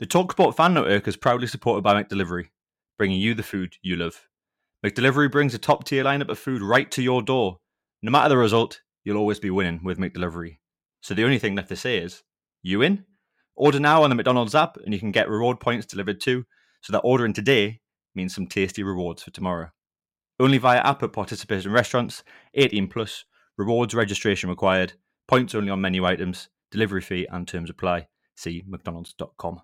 The TalkSport fan network is proudly supported by McDelivery, bringing you the food you love. McDelivery brings a top-tier lineup of food right to your door. No matter the result, you'll always be winning with McDelivery. So the only thing left to say is, you in? Order now on the McDonald's app and you can get reward points delivered too, so that ordering today means some tasty rewards for tomorrow. Only via app at participating restaurants, 18 plus, rewards registration required, points only on menu items, delivery fee and terms apply. See mcdonalds.com.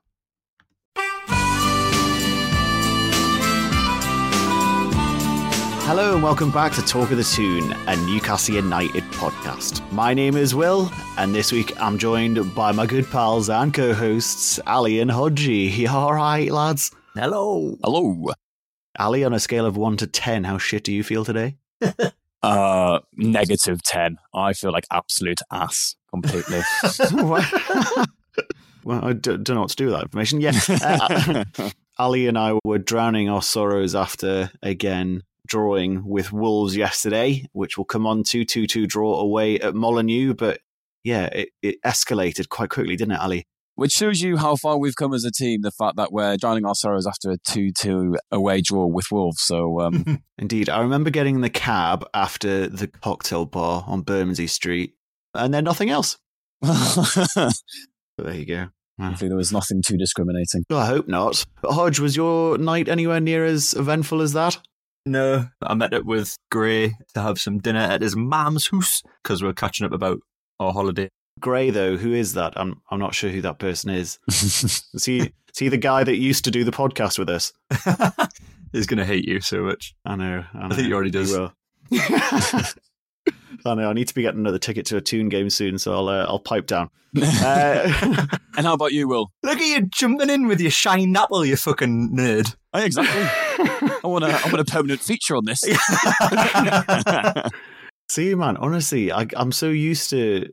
Hello and welcome back to Talk of the Toon, a Newcastle United podcast. My name is Will, and this week I'm joined by my good pals and co-hosts Ali and Hodgie. You all right, lads? Hello. Hello. Ali, on a scale of one to ten, how shit do you feel today? Uh, negative 10. I feel like absolute ass completely. well, I d- don't know what to do with that information. Yeah, uh, Ali and I were drowning our sorrows after again drawing with Wolves yesterday, which will come on 2 2 2 draw away at Molineux. But yeah, it, it escalated quite quickly, didn't it, Ali? Which shows you how far we've come as a team, the fact that we're drowning our sorrows after a 2 2 away draw with Wolves. So, um, Indeed. I remember getting in the cab after the cocktail bar on Bermondsey Street, and then nothing else. But there you go. I think there was nothing too discriminating. Well, I hope not. But Hodge, was your night anywhere near as eventful as that? No, I met up with Gray to have some dinner at his mum's house because we're catching up about our holiday. Gray, though, who is that? I'm I'm not sure who that person is. Is he is he the guy that used to do the podcast with us? He's going to hate you so much. I know. I, know. think he already does. will. I know. I need to be getting another ticket to a Toon game soon, so I'll uh, I'll pipe down. Uh, and how about you, Will? Look at you jumping in with your shiny apple, you fucking nerd. Oh, exactly. I want a, I want a permanent feature on this. See, man, honestly, I, I'm so used to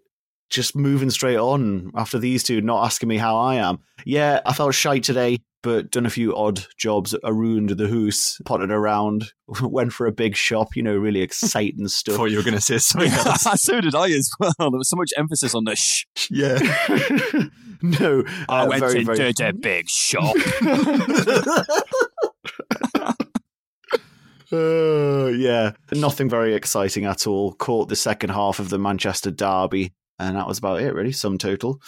just moving straight on after these two not asking me how I am. Yeah, I felt shy today, but done a few odd jobs, I ruined the hoose, potted around, went for a big shop, you know, really exciting stuff. Thought you were going to say something else. so did I as well. There was so much emphasis on the shh. yeah. no, I uh, went very, into very- the big shop. Uh, yeah, nothing very exciting at all. Caught the second half of the Manchester derby, and that was about it, really. Sum total.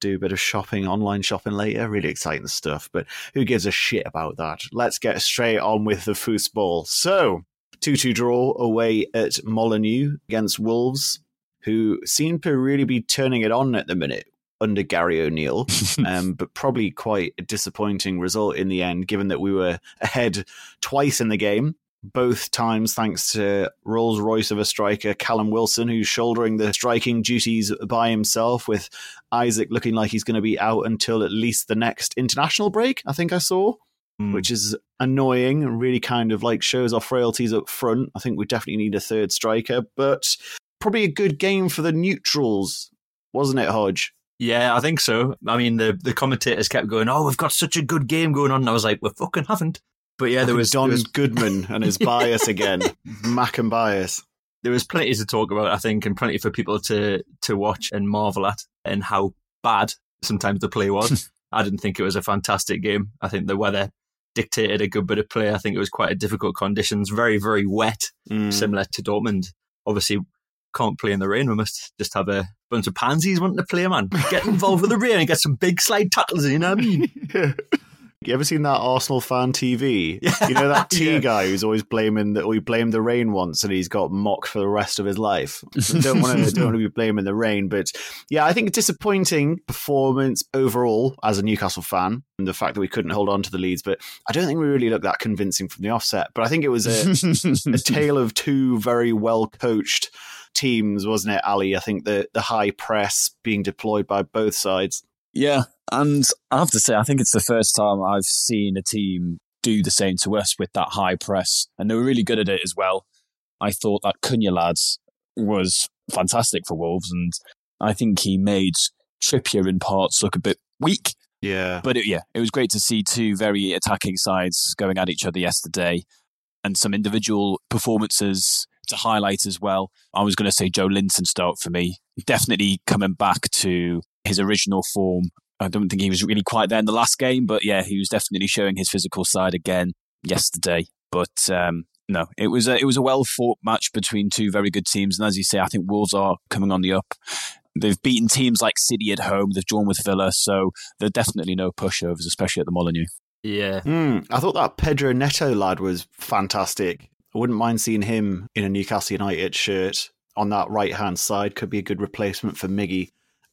Do a bit of shopping, online shopping later. Really exciting stuff, but who gives a shit about that? Let's get straight on with the foosball. So, 2 2 draw away at Molineux against Wolves, who seem to really be turning it on at the minute under Gary O'Neill, um, but probably quite a disappointing result in the end, given that we were ahead twice in the game both times thanks to Rolls Royce of a striker, Callum Wilson, who's shouldering the striking duties by himself, with Isak looking like he's going to be out until at least the next international break, I think I saw, Hmm. which is annoying and really kind of like shows our frailties up front. I think we definitely need a third striker, but probably a good game for the neutrals, wasn't it, Hodge? Yeah, I think so. I mean, the, the commentators kept going, oh, we've got such a good game going on. And I was like, we fucking haven't. But yeah, there was, Don there was Goodman and his bias again. Mac and bias. there was plenty to talk about, I think, and plenty for people to to watch and marvel at, and how bad sometimes the play was. I didn't think it was a fantastic game. I think the weather dictated a good bit of play. I think it was quite a difficult conditions, very very wet, Mm. similar to Dortmund. Obviously, can't play in the rain. We must just have a bunch of pansies wanting to play, man. Get involved with the rain and get some big slide tackles. You know what I mean? You ever seen that Arsenal fan TV? You know that T Yeah. guy who's always blaming that we blamed the rain once and he's got mocked for the rest of his life. don't want to don't want to be blaming the rain, but yeah, I think a disappointing performance overall as a Newcastle fan, and the fact that we couldn't hold on to the leads. But I don't think we really looked that convincing from the offset. But I think it was a, a tale of two very well coached teams, wasn't it, Ali? I think the, the high press being deployed by both sides. Yeah, and I have to say, I think it's the first time I've seen a team do the same to us with that high press, and they were really good at it as well. I thought that Cunha lads was fantastic for Wolves, and I think he made Trippier in parts look a bit weak. Yeah. But it, yeah, it was great to see two very attacking sides going at each other yesterday and some individual performances to highlight as well. I was going to say Joelinton start for me. Definitely coming back to his original form. I don't think he was really quite there in the last game, but yeah, he was definitely showing his physical side again yesterday. But um, no, it was a, it was a well fought match between two very good teams, and as you say, I think Wolves are coming on the up. They've beaten teams like City at home. They've drawn with Villa, so they're definitely no pushovers, especially at the Molineux. Yeah. Mm, I thought that Pedro Neto lad was fantastic. I wouldn't mind seeing him in a Newcastle United shirt on that right hand side. Could be a good replacement for Miggy.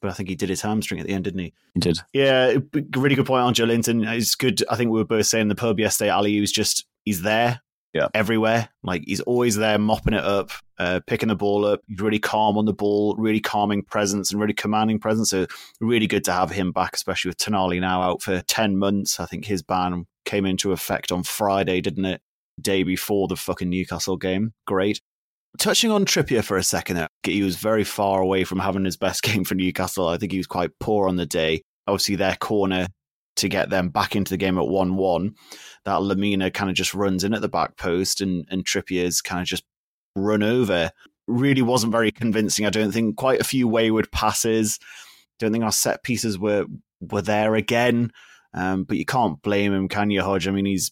But I think he did his hamstring at the end, didn't he? He did. Yeah, really good point on Joelinton. It's good. I think we were both saying the pub yesterday, Ali, was just, he's there yeah. everywhere. Like he's always there, mopping it up, uh, picking the ball up. He's really calm on the ball, really calming presence and really commanding presence. So really good to have him back, especially with Tonali now out for ten months. I think his ban came into effect on Friday, didn't it? Day before the fucking Newcastle game. Great. Touching on Trippier for a second, he was very far away from having his best game for Newcastle. I think he was quite poor on the day. Obviously, their corner to get them back into the game at 1 1. That Lemina kind of just runs in at the back post and, and Trippier's kind of just run over. Really wasn't very convincing. I don't think quite a few wayward passes. Don't think our set pieces were were there again. Um, but you can't blame him, can you, Hodge? I mean, he's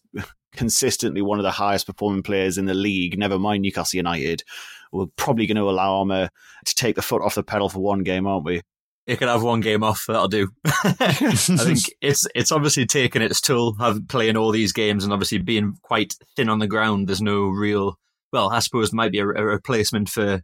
consistently one of the highest performing players in the league. Never mind Newcastle United. We're probably going to allow uh, to take the foot off the pedal for one game, aren't we? He can have one game off. That'll do. I think it's it's obviously taken its toll, have playing all these games, and obviously being quite thin on the ground. There's no real. Well, I suppose might be a, a, replacement for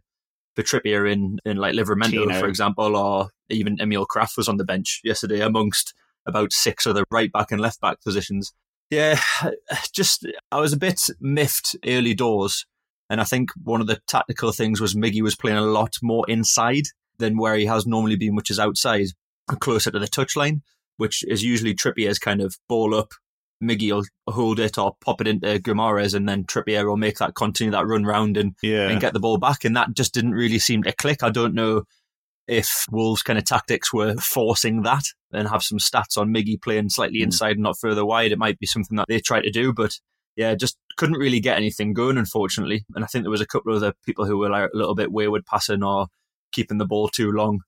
for Trippier in in like Livramento, for example, or even Emil Krafth was on the bench yesterday amongst about six other right back and left back positions. Yeah, just I was a bit miffed early doors, and I think one of the tactical things was Miggy was playing a lot more inside than where he has normally been, which is outside, closer to the touchline, which is usually Trippier's kind of ball up. Miggy will hold it or pop it into Guimaraes, and then Trippier will make that continue that run round and, yeah. and get the ball back. And that just didn't really seem to click. I don't know if Wolves' kind of tactics were forcing that and have some stats on Miggy playing slightly mm. inside and not further wide. It might be something that they try to do, but yeah, just couldn't really get anything going, unfortunately. And I think there was a couple of other people who were like a little bit wayward passing or keeping the ball too long.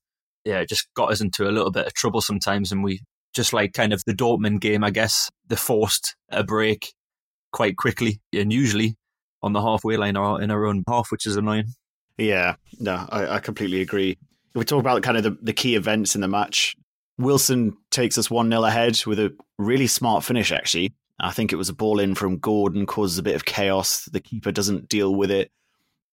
Yeah, it just got us into a little bit of trouble sometimes. And we just like kind of the Dortmund game, I guess, they forced a break quite quickly and usually on the halfway line or in our own half, which is annoying. Yeah, no, I, I completely agree. We talk about kind of the, the key events in the match. Wilson takes us 1 0 ahead with a really smart finish, actually. I think it was a ball in from Gordon, causes a bit of chaos. The keeper doesn't deal with it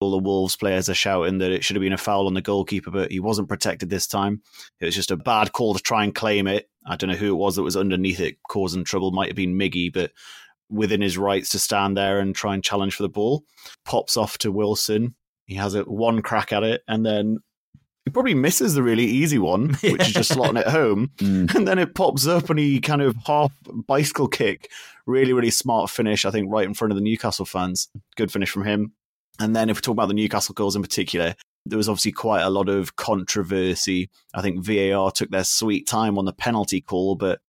all the Wolves players are shouting that it should have been a foul on the goalkeeper, but he wasn't protected this time. It was just a bad call to try and claim it. I don't know who it was that was underneath it causing trouble. Might have been Miggy, but within his rights to stand there and try and challenge for the ball. Pops off to Wilson. He has a one crack at it, and then he probably misses the really easy one, which is just slotting it home. Mm. And then it pops up and he kind of half bicycle kick. Really, really smart finish, I think, right in front of the Newcastle fans. Good finish from him. And then if we talk about the Newcastle goals in particular, there was obviously quite a lot of controversy. I think VAR took their sweet time on the penalty call, but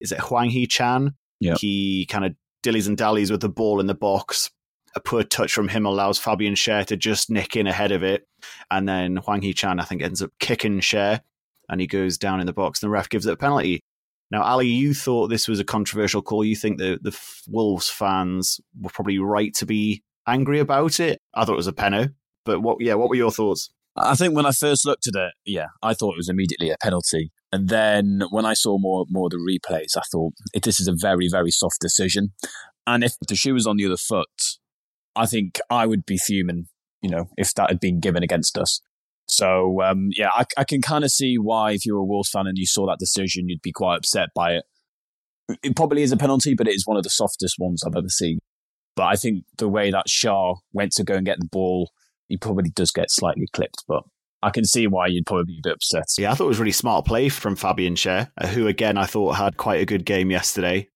is it Hwang Hee Chan? Yeah. He kind of dillies and dallies with the ball in the box. A poor touch from him allows Fabian Schär to just nick in ahead of it. And then Hwang Hee Chan, I think, ends up kicking Schär and he goes down in the box and the ref gives it a penalty. Now, Ali, you thought this was a controversial call. You think the, the Wolves fans were probably right to be angry about it. I thought it was a penno. But what? Yeah, what were your thoughts? I think when I first looked at it, yeah, I thought it was immediately a penalty. And then when I saw more more the replays, I thought this is a very very soft decision. And if the shoe was on the other foot, I think I would be fuming. You know, if that had been given against us. So um, yeah, I, I can kind of see why if you were a Wolves fan and you saw that decision, you'd be quite upset by it. It probably is a penalty, but it is one of the softest ones I've ever seen. But I think the way that Schär went to go and get the ball, he probably does get slightly clipped, but I can see why you'd probably be a bit upset. Yeah, I thought it was really smart play from Fabian Schär, uh, who again I thought had quite a good game yesterday.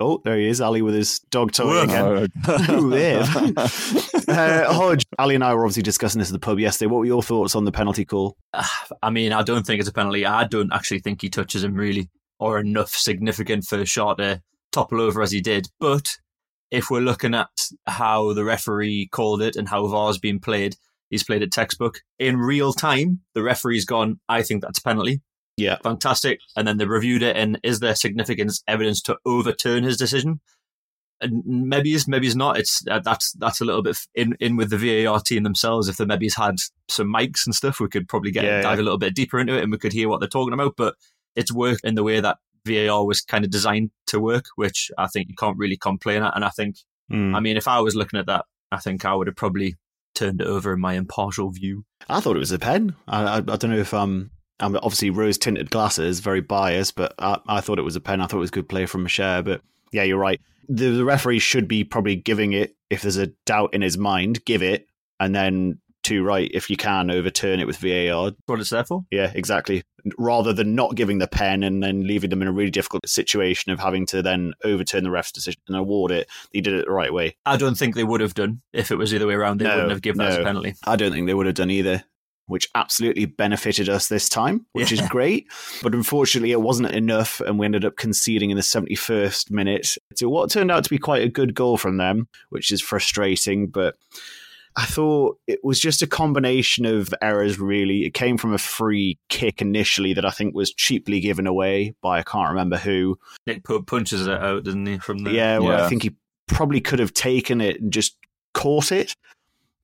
Oh, there he is, Ali with his dog toy again. Ooh, there. uh, Hodge, Ali and I were obviously discussing this at the pub yesterday. What were your thoughts on the penalty call? I mean, I don't think it's a penalty. I don't actually think he touches him really, or enough significant for a shot to topple over as he did. But if we're looking at how the referee called it and how VAR's been played, he's played it textbook. In real time, the referee's gone, I think that's a penalty. Yeah. Fantastic. And then they reviewed it and is there significant evidence to overturn his decision? And maybe it's maybe it's not. It's uh, that's that's a little bit in in with the VAR team themselves. If the maybe's had some mics and stuff, we could probably get Yeah, dive yeah. a little bit deeper into it and we could hear what they're talking about. But it's worked in the way that VAR was kind of designed to work, which I think you can't really complain at. And I think, Hmm. I mean, if I was looking at that, I think I would have probably turned it over in my impartial view. I thought it was a pen. I, I, I don't know if um, I'm obviously rose tinted glasses, very biased, but I, I thought it was a pen. I thought it was good play from Schär, but yeah, you're right. The, the referee should be probably giving it if there's a doubt in his mind, give it, and then to right if you can overturn it with VAR. What it's there for. Yeah, exactly. Rather than not giving the pen and then leaving them in a really difficult situation of having to then overturn the ref's decision and award it, he did it the right way. I don't think they would have done if it was the other way around. They No, wouldn't have given that as a penalty. I don't think they would have done either, which absolutely benefited us this time, which is great. But unfortunately, it wasn't enough, and we ended up conceding in the 71st minute to what turned out to be quite a good goal from them, which is frustrating. But I thought it was just a combination of errors, really. It came from a free kick initially that I think was cheaply given away by I can't remember who. Nick punches it out, doesn't he? From the Yeah, well, Yeah. I think he probably could have taken it and just caught it.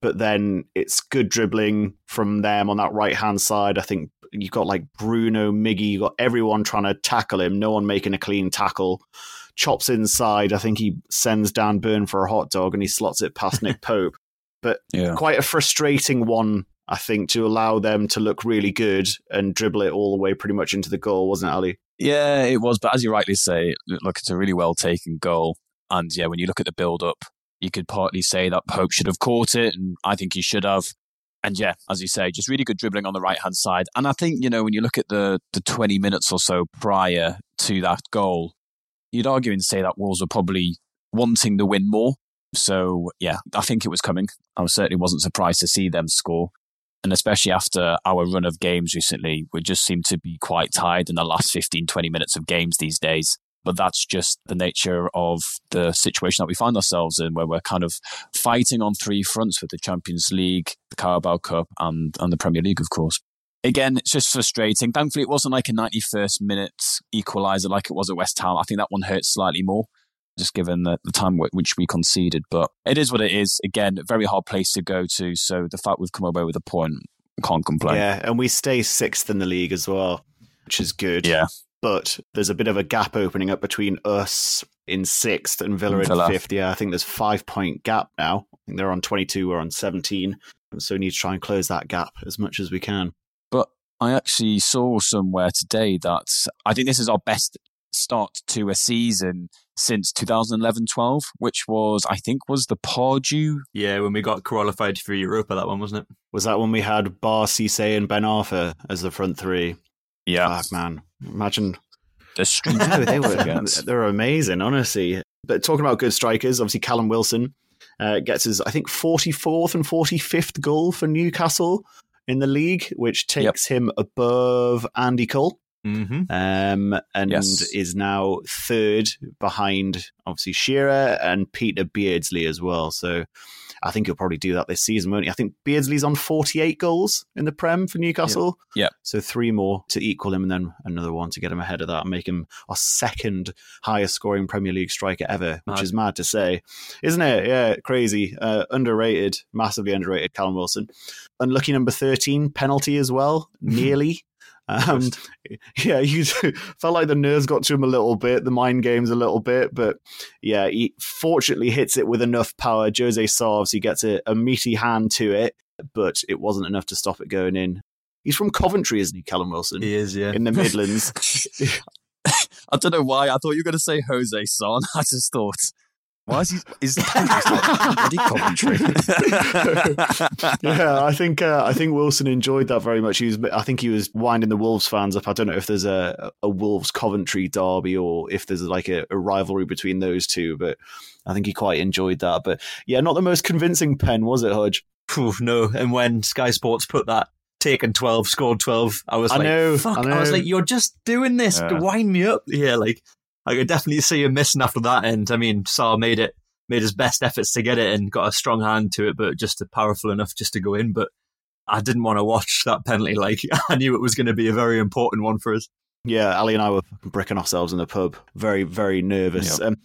But then it's good dribbling from them on that right hand side. I think you've got like Bruno, Miggy, you've got everyone trying to tackle him, no one making a clean tackle. Chops inside. I think he sends Dan Burn for a hot dog and he slots it past Nick Pope. But Yeah. quite a frustrating one, I think, to allow them to look really good and dribble it all the way pretty much into the goal, wasn't it, Ali? Yeah, it was. But as you rightly say, look, it's a really well taken goal. And yeah, when you look at the build up, you could partly say that Pope should have caught it, and I think he should have. And yeah, as you say, just really good dribbling on the right hand side. And I think, you know, when you look at the, the 20 minutes or so prior to that goal, you'd argue and say that Wolves were probably wanting the win more. So yeah, I think it was coming. I certainly wasn't surprised to see them score. And especially after our run of games recently, we just seem to be quite tired in the last 15, 20 minutes of games these days. But that's just the nature of the situation that we find ourselves in, where we're kind of fighting on three fronts with the Champions League, the Carabao Cup, and, and the Premier League, of course. Again, it's just frustrating. Thankfully, it wasn't like a 91st minute equaliser like it was at West Ham. I think that one hurt slightly more, just given the, the time wh- which we conceded. But it is what it is. Again, a very hard place to go to. So the fact we've come away with a point, can't complain. Yeah, and we stay sixth in the league as well, which is good. Yeah. But there's a bit of a gap opening up between us in sixth and Villa Villa. in fifth. Yeah, I think there's five point gap now. I think they're on 22, we're on 17. So we need to try and close that gap as much as we can. But I actually saw somewhere today that I think this is our best start to a season since 2011-12, which was I think was the Pardew. Yeah, when we got qualified for Europa, that one wasn't it? Was that when we had Ba Cisse and Ben Arfa as the front three? Yeah, Fuck, man. Imagine. No, they were they were amazing, honestly. But talking about good strikers, obviously Callum Wilson uh, gets his I think 44th and 45th goal for Newcastle in the league, which takes him above Andy Cole. Mm-hmm. Um, and Yes. is now third behind obviously Shearer and Peter Beardsley as well. So I think he'll probably do that this season, won't he? I think Beardsley's on 48 goals in the Prem for Newcastle. Yep. So three more to equal him and then another one to get him ahead of that and make him our second highest scoring Premier League striker ever, which Mad. is mad to say. Isn't it? Yeah, crazy. Uh, underrated, massively underrated Callum Wilson. Unlucky number 13, penalty as well, nearly. Um, yeah, you felt like the nerves got to him a little bit, the mind games a little bit, but yeah, he fortunately hits it with enough power. Jose Sarves, he gets a, a meaty hand to it, but it wasn't enough to stop it going in. He's from Coventry, isn't he, Callum Wilson? He is, yeah. In the Midlands. I don't know why. I thought you were going to say Jose Son. I just thought, Why is he? Is bloody Coventry? yeah, I think uh, I think Wilson enjoyed that very much. He was, I think he was winding the Wolves fans up. I don't know if there's a, a Wolves Coventry derby or if there's like a, a rivalry between those two, but I think he quite enjoyed that. But yeah, not the most convincing pen, was it, Hodge? No. And when Sky Sports put that taken 12, scored 12, I was I like, know, fuck. I I, was like, you're just doing this to wind me up. Yeah, like, I could definitely see him missing after that. And I mean, Sá made it, made his best efforts to get it and got a strong hand to it, but just powerful enough just to go in. But I didn't want to watch that penalty. Like, I knew it was going to be a very important one for us. Yeah, Ali and I were bricking ourselves in the pub. Very, very nervous. Um,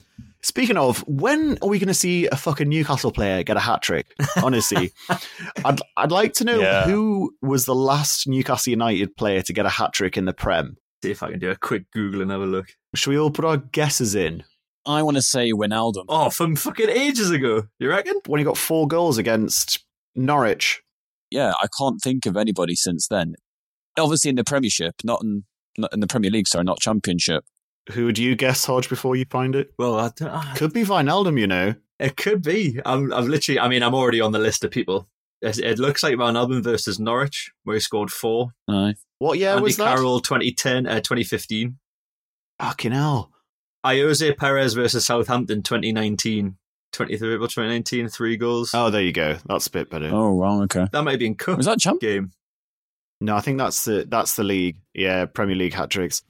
speaking of, when are we going to see a fucking Newcastle player get a hat trick? Honestly, I'd I'd like to know Yeah. who was the last Newcastle United player to get a hat trick in the Prem. See if I can do a quick Google and have a look. Should we all put our guesses in? I want to say Wijnaldum. Oh, from fucking ages ago. You reckon? When he got four goals against Norwich. Yeah, I can't think of anybody since then. Obviously in the Premiership, not in not in the Premier League, sorry, not Championship. Who would you guess, Hodge, before you find it? Well, I don't, I- Could be Wijnaldum, you know. It could be. I'm, I've literally. I mean, I'm already on the list of people. It, it looks like Van Alben versus Norwich, where he scored four. Aye. What year Andy was that? Carroll, 2010, uh, 2015. Fucking hell. Ayoze Perez versus Southampton, 2019. 23rd April 2019, three goals. Oh, there you go. That's a bit better. Oh, wrong. Okay. That might have been cup Was that champ? game. No, I think that's the that's the league. Yeah, Premier League hat tricks.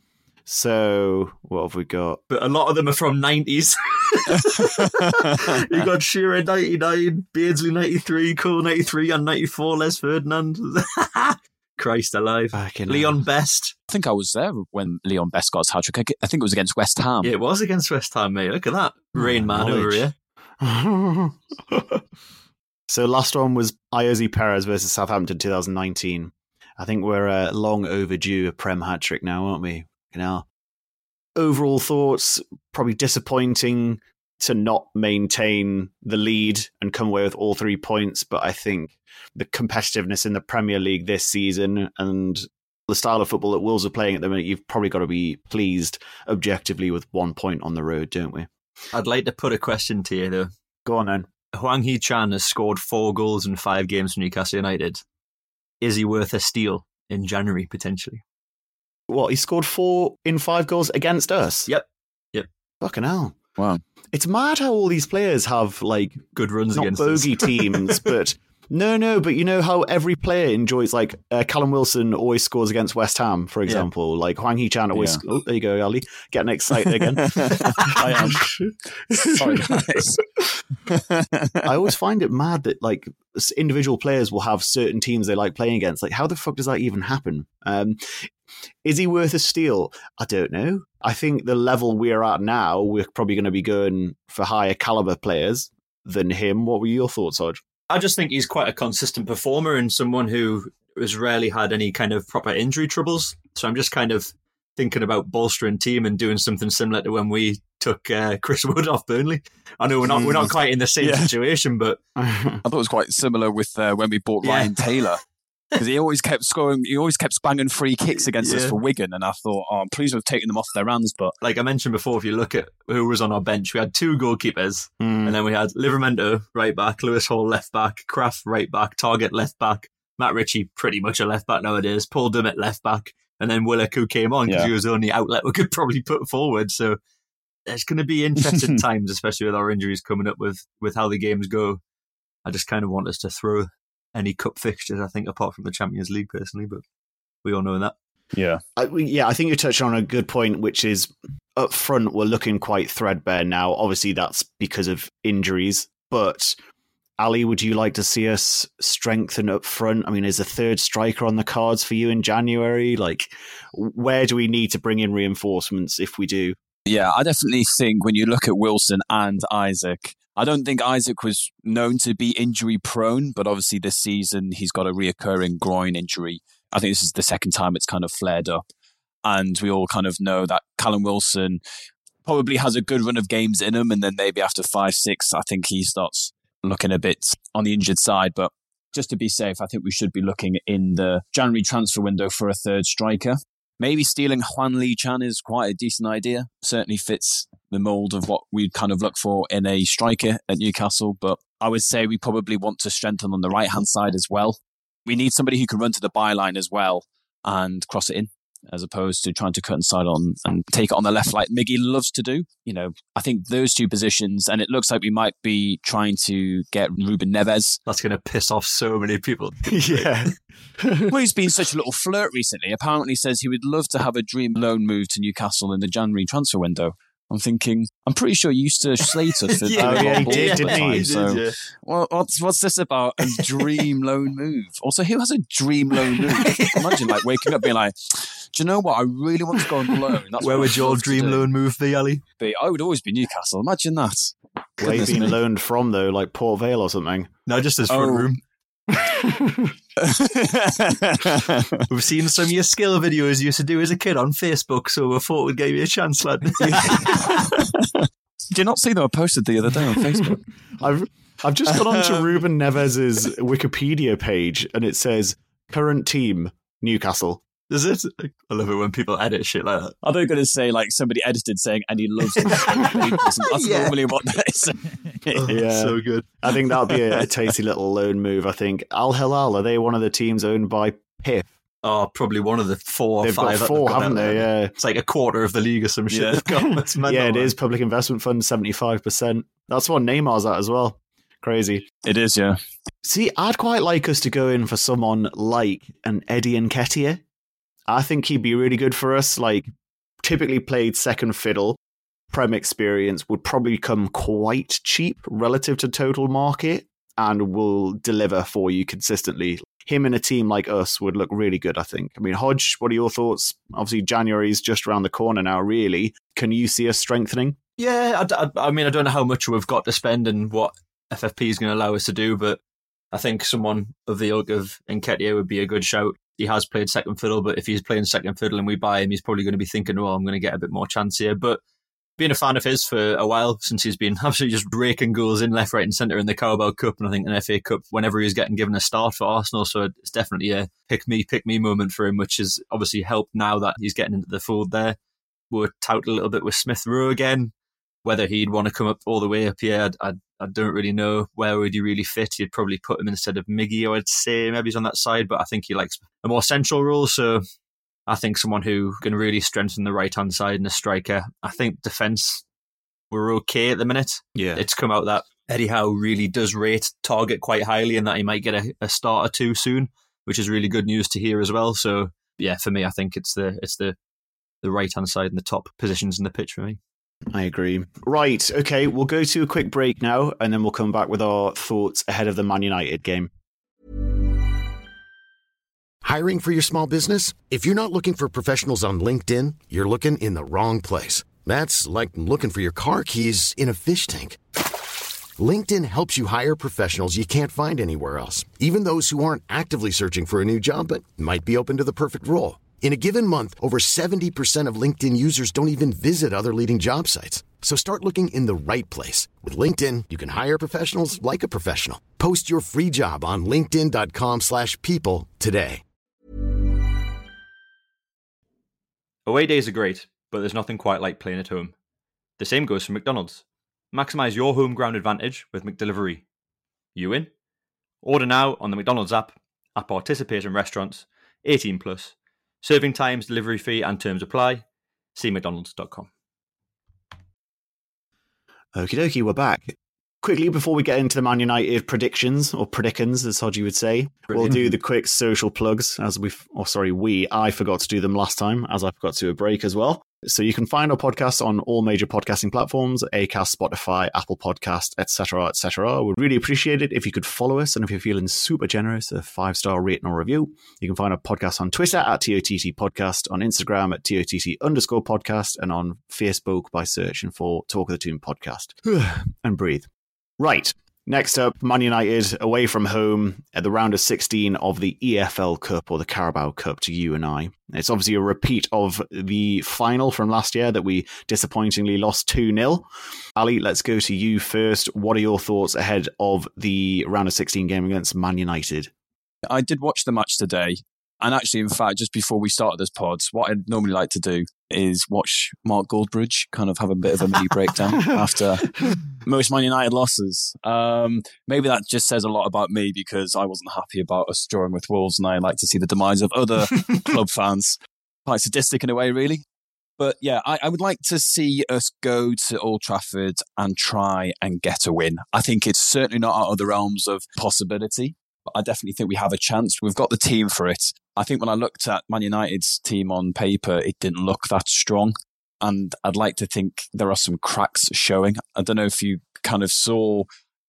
So what have we got? But a lot of them are from 90s. you got Shearer 99, Beardsley 93, Cole 93, and 94, Les Ferdinand. Christ alive. Fucking hell. Leon Best. I think I was there when Leon Best got his hat trick. I think it was against West Ham. Yeah, it was against West Ham, mate. Look at that. Rain man over here. so last one was Ayoze Perez versus Southampton 2019. I think we're uh, long overdue a Prem hat trick now, aren't we? You know. Overall thoughts probably disappointing to not maintain the lead and come away with all three points, but I think the competitiveness in the Premier League this season and the style of football that Wolves are playing at the minute, you've probably got to be pleased objectively with one point on the road, don't we? I'd like to put a question to you, though. Go on then. Hwang Hee Chan has scored four goals in five games for Newcastle United. Is he worth a steal in January, potentially? What, he scored four in five goals against us? Yep. Yep. Fucking hell. Wow. It's mad how all these players have, like, Good runs not against bogey teams, but no, no, but you know how every player enjoys, like, uh, Callum Wilson always scores against West Ham, for example. Like, Hwang Hee Chan always. Yeah. Oh, there you go, Ali. Getting excited again. I am. Sorry, guys. I always find it mad that like individual players will have certain teams they like playing against. Like, how the fuck does that even happen? Um, is he worth a steal? I don't know. I think the level we're at now, we're probably going to be going for higher caliber players than him. What were your thoughts, Hodge? I just think he's quite a consistent performer and someone who has rarely had any kind of proper injury troubles. So I'm just kind of thinking about bolstering team and doing something similar to when we took uh, Chris Wood off Burnley. I know we're not we're not quite in the same Yeah. situation, but I thought it was quite similar with uh, when we bought Yeah. Ryan Taylor. Because he always kept scoring, he always kept banging free kicks against us for Wigan, and I thought, oh, I'm pleased with taking them off their hands. But like I mentioned before, if you look at who was on our bench, we had two goalkeepers, Mm. and then we had Livramento right back, Lewis Hall left back, Krafth right back, Targett left back, Matt Ritchie pretty much a left back nowadays, Paul Dummett left back, and then Willock who came on because Yeah. he was the only outlet we could probably put forward. So it's going to be interesting times, especially with our injuries coming up with with how the games go. I just kind of want us to throw any cup fixtures. I think apart from the Champions League personally, but we all know that. yeah, I, yeah, I think you touched on a good point, which is up front, we're looking quite threadbare now. Obviously, that's because of injuries. But, Ali, would you like to see us strengthen up front? I mean, is a third striker on the cards for you in January? Like, where do we need to bring in reinforcements if we do? yeah, I definitely think when you look at Wilson and Isak, I don't think Isak was known to be injury prone, but obviously this season he's got a reoccurring groin injury. I think this is the second time it's kind of flared up. And we all kind of know that Callum Wilson probably has a good run of games in him. And then maybe after five, six, I think he starts looking a bit on the injured side. But just to be safe, I think we should be looking in the January transfer window for a third striker. Maybe stealing Juan Lee Chan is quite a decent idea. Certainly fits the mould of what we'd kind of look for in a striker at Newcastle. But I would say we probably want to strengthen on the right hand side as well. We need somebody who can run to the byline as well and cross it in as opposed to trying to cut inside on and take it on the left like Miggy loves to do. You know, I think those two positions, and it looks like we might be trying to get Ruben Neves. That's going to piss off so many people. yeah. well, he's been such a little flirt recently. Apparently says he would love to have a dream loan move to Newcastle in the January transfer window. I'm thinking, I'm pretty sure you used to slate us for yeah, the yeah, he did, didn't he? time. He So, did, yeah. well, what's what's this about a dream loan move? Also, who has a dream loan move? Imagine like waking up being like, do you know what? I really want to go on loan. That's Where would your dream loan move be, Ali? Be, I would always be Newcastle. Imagine that. Where you Goodness been me. loaned from though, like Port Vale or something? No, just his front Oh. room. We've seen some of your skill videos you used to do as a kid on Facebook, so we thought we'd give you a chance, lad. Did you not see them? I posted the other day on Facebook. I've I've just gone on to Ruben Neves's Wikipedia page and it says current team Newcastle. Is it? I love it when people edit shit like that. I thought you were going to say like somebody edited saying, and he loves him. That's Yeah. normally what that is. Oh, yeah. so good. I think that'll be a, a tasty little loan move. I think Al Hilal are they one of the teams owned by PIF? Oh, probably one of the four or They've five. got four, they've got haven't they? Yeah. It's like a quarter of the league or some shit. Yeah. Got. It's yeah, it man. is public investment fund seventy five percent. That's what Neymar's at as well. Crazy. it is, yeah. See, I'd quite like us to go in for someone like an Eddie and Nketiah. I think he'd be really good for us. Like, typically played second fiddle, prem experience would probably come quite cheap relative to total market and will deliver for you consistently. Him in a team like us would look really good, I think. I mean, Hodge, what are your thoughts? Obviously, January's just around the corner now, really. Can you see us strengthening? Yeah, I mean, I don't know how much we've got to spend and what FFP is going to allow us to do, but I think someone of the ilk of Nketiah would be a good shout. He has played second fiddle, but if he's playing second fiddle and we buy him, he's probably going to be thinking, "Oh, I'm going to get a bit more chance here." But being a fan of his for a while since he's been absolutely just raking goals in left, right, and centre in the Carabao Cup and I think an FA Cup whenever he's getting given a start for Arsenal. So it's definitely a pick me, pick me moment for him, which has obviously helped now that he's getting into the fold there. We're touted a little bit with Smith Rowe again. Whether he'd want to come up all the way up here, I, I, I don't really know. Where would he really fit? You'd probably put him instead of Miggy, I would say. Maybe he's on that side, but I think he likes a more central role. So I think someone who can really strengthen the right hand side and a striker. I think defence, we're okay at the minute. Yeah. It's come out that Eddie Howe really does rate Targett quite highly and that he might get a, a start or two soon, which is really good news to hear as well. So yeah, for me, I think it's the it's the the right hand side and the top positions in the pitch for me. I agree. Right. Okay. We'll go to a quick break now, and then we'll come back with our thoughts ahead of the Man United game. Hiring for your small business? If you're not looking for professionals on LinkedIn, you're looking in the wrong place. That's like looking for your car keys in a fish tank. LinkedIn helps you hire professionals you can't find anywhere else, even those who aren't actively searching for a new job but might be open to the perfect role. In a given month, over 70% of LinkedIn users don't even visit other leading job sites. So start looking in the right place. With LinkedIn, you can hire professionals like a professional. Post your free job on linkedin.com/people slash people today. Away days are great, but there's nothing quite like playing at home. The same goes for McDonald's. Maximize your home ground advantage with McDelivery. You in? Order now on the McDonald's app, at participating restaurants, 18 plus. Serving times, delivery fee, and terms apply. See McDonald's.com. Okie dokie, we're back. Quickly, before we get into the Man United predictions, or predictions, as Hodgie would say, we'll do the quick social plugs, as we, or sorry, we, I forgot to do them last time, as I forgot to do a break as well. So you can find our podcast on all major podcasting platforms, Acast, Spotify, Apple Podcast, etc., etc. We'd really appreciate it if you could follow us, and if you're feeling super generous, a five-star rating or review. You can find our podcast on Twitter at TOTT Podcast, on Instagram at TOTT underscore podcast, and on Facebook by searching for Talk of the Toon Podcast. and breathe. Right. Next up, Man United away from home at the round of 16 of the EFL Cup or the Carabao Cup to you and I. It's obviously a repeat of the final from last year that we disappointingly lost 2 0. Ali, let's go to you first. What are your thoughts ahead of the round of 16 game against Man United? I did watch the match today, And actually, in fact, just before we started this pod, what I'd normally like to do is watch Mark Goldbridge kind of have a bit of a mini breakdown after most Man United losses. Um, maybe that just says a lot about me because I wasn't happy about us drawing with Wolves and I like to see the demise of other club fans. Quite sadistic in a way, really. But yeah, I, I, would like to see us go to Old Trafford and try and get a win. I think it's certainly not out of the realms of possibility. But I definitely think we have a chance. We've got the team for it. I think when I looked at Man United's team on paper, it didn't look that strong. And I'd like to think there are some cracks showing. I don't know if you kind of saw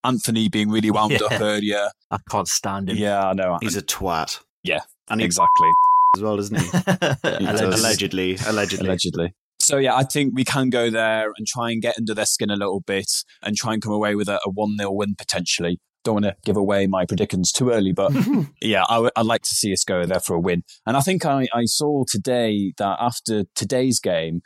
Antony being really wound yeah. up earlier. I can't stand him. Yeah, I know. He's a twat. Yeah, and exactly as well, isn't he? he allegedly, allegedly, allegedly. So yeah, I think we can go there and try and get under their skin a little bit and try and come away with a, a one 0 win potentially. Don't want to give away my predictions too early, but yeah, i w- I'd like to see us go there for a win. And I think I, I saw today that after today's game,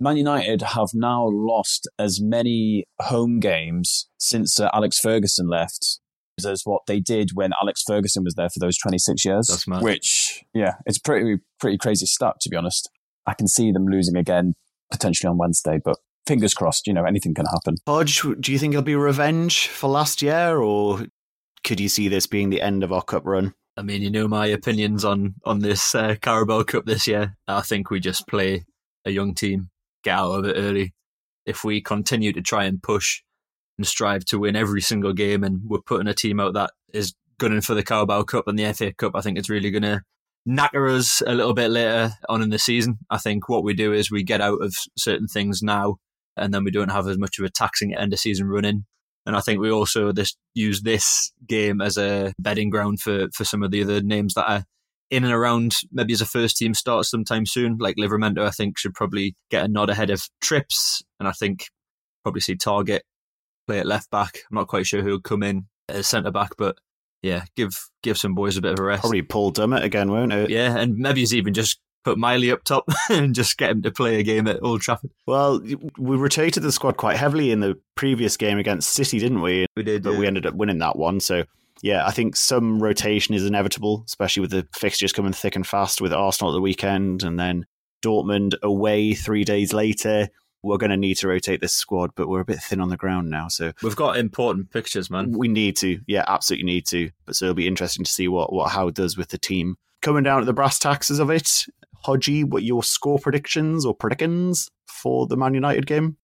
Man United have now lost as many home games since uh, Alex Ferguson left as what they did when Alex Ferguson was there for those 26 years. Which, yeah, it's pretty pretty crazy stat to be honest. I can see them losing again potentially on Wednesday, but fingers crossed. You know, anything can happen. Hodge, do you think it'll be revenge for last year, or could you see this being the end of our cup run? I mean, you know my opinions on on this uh, Carabao Cup this year. I think we just play a young team, get out of it early. If we continue to try and push and strive to win every single game. And we're putting a team out that is gunning for the Carabao Cup and the FA Cup. I think it's really going to knacker us a little bit later on in the season. I think what we do is we get out of certain things now, and then we don't have as much of a taxing end of season running. And I think we also this use this game as a bedding ground for for some of the other names that are in and around maybe as a first team start sometime soon. Like Livramento, I think should probably get a nod ahead of Trips, and I think probably see Targett play at left back. I'm not quite sure who'll come in as centre back, but yeah, give give some boys a bit of a rest. Probably Paul Dummett again, won't it? Yeah, and maybe he's even just put Miley up top and just get him to play a game at Old Trafford. Well, we rotated the squad quite heavily in the previous game against City, didn't we? We did, but yeah. we ended up winning that one. So yeah, I think some rotation is inevitable, especially with the fixtures coming thick and fast with Arsenal at the weekend and then Dortmund away three days later we're going to need to rotate this squad, but we're a bit thin on the ground now. So we've got important pictures, man. We need to, yeah, absolutely need to. But so it'll be interesting to see what what Howe does with the team. Coming down to the brass taxes of it, Hodgie, what your score predictions or predictions for the Man United game?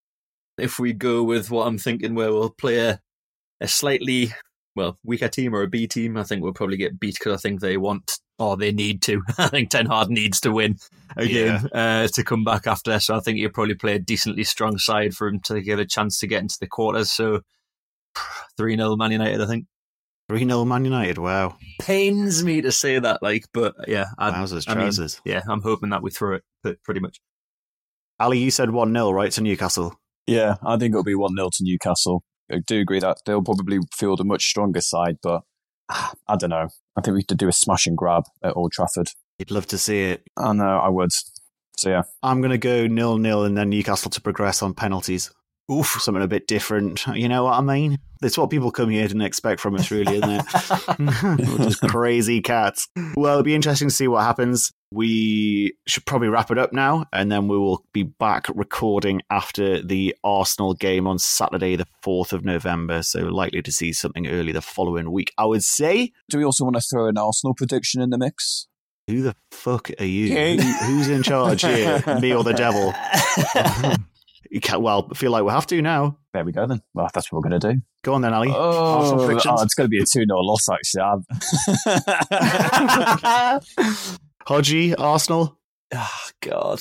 If we go with what I'm thinking, where we'll play a, a slightly well, weaker team or a B team, I think we'll probably get beat because I think they want or they need to. I think Ten Hag needs to win again yeah. uh, to come back after. So I think he'll probably play a decently strong side for him to give a chance to get into the quarters. So 3 0 Man United, I think. 3 0 Man United, wow. Pains me to say that, like, but yeah. I'd, Wowzers, trousers. I mean, yeah, I'm hoping that we throw it pretty much. Ali, you said 1 0, right, to Newcastle? Yeah, I think it'll be 1 0 to Newcastle. I do agree that they'll probably field a much stronger side, but ah, I don't know. I think we could do a smash and grab at Old Trafford. You'd love to see it. I know, I would. So yeah. I'm going to go nil nil and then Newcastle to progress on penalties. Oof, something a bit different. You know what I mean? That's what people come here to expect from us, really, isn't it? just crazy cats. Well, it'll be interesting to see what happens. We should probably wrap it up now, and then we will be back recording after the Arsenal game on Saturday, the 4th of November. So, likely to see something early the following week, I would say. Do we also want to throw an Arsenal prediction in the mix? Who the fuck are you? Who, who's in charge here? Me or the devil? You can't, well, feel like we have to now. There we go then. Well, that's what we're going to do. Go on then, Ali. Oh, oh it's going to be a 2 0 loss, actually. Hodgie, Arsenal. Oh, God.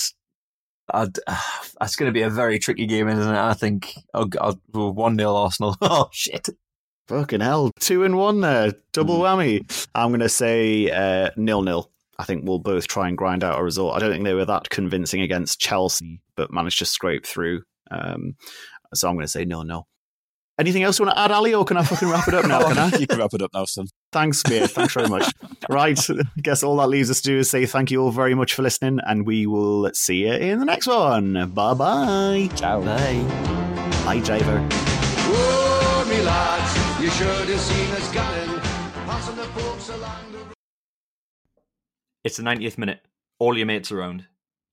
Uh, that's going to be a very tricky game, isn't it? I think I'll, I'll 1 0 Arsenal. oh, shit. Fucking hell. Two and one there. Double mm. whammy. I'm going to say uh, nil nil. I think we'll both try and grind out a result. I don't think they were that convincing against Chelsea, but managed to scrape through. Um, so I'm going to say no, no. Anything else you want to add, Ali, or can I fucking wrap it up now? Can I? you can wrap it up now, son. Thanks, mate. Thanks very much. right. I guess all that leaves us to do is say thank you all very much for listening, and we will see you in the next one. Bye bye. Ciao. Bye. Bye, driver. Whoa, me lads, you should have seen us gunning, passing the along the It's the 90th minute. All your mates around.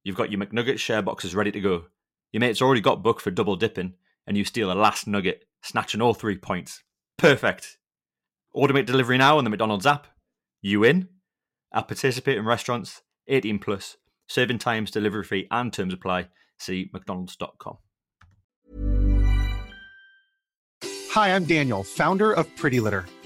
You've got your McNugget share boxes ready to go. Your mate's already got booked for double dipping, and you steal a last nugget, snatching all three points. Perfect. Automate delivery now on the McDonald's app. You in? At participating restaurants, 18 plus. Serving times, delivery fee, and terms apply. See McDonald's.com. Hi, I'm Daniel, founder of Pretty Litter.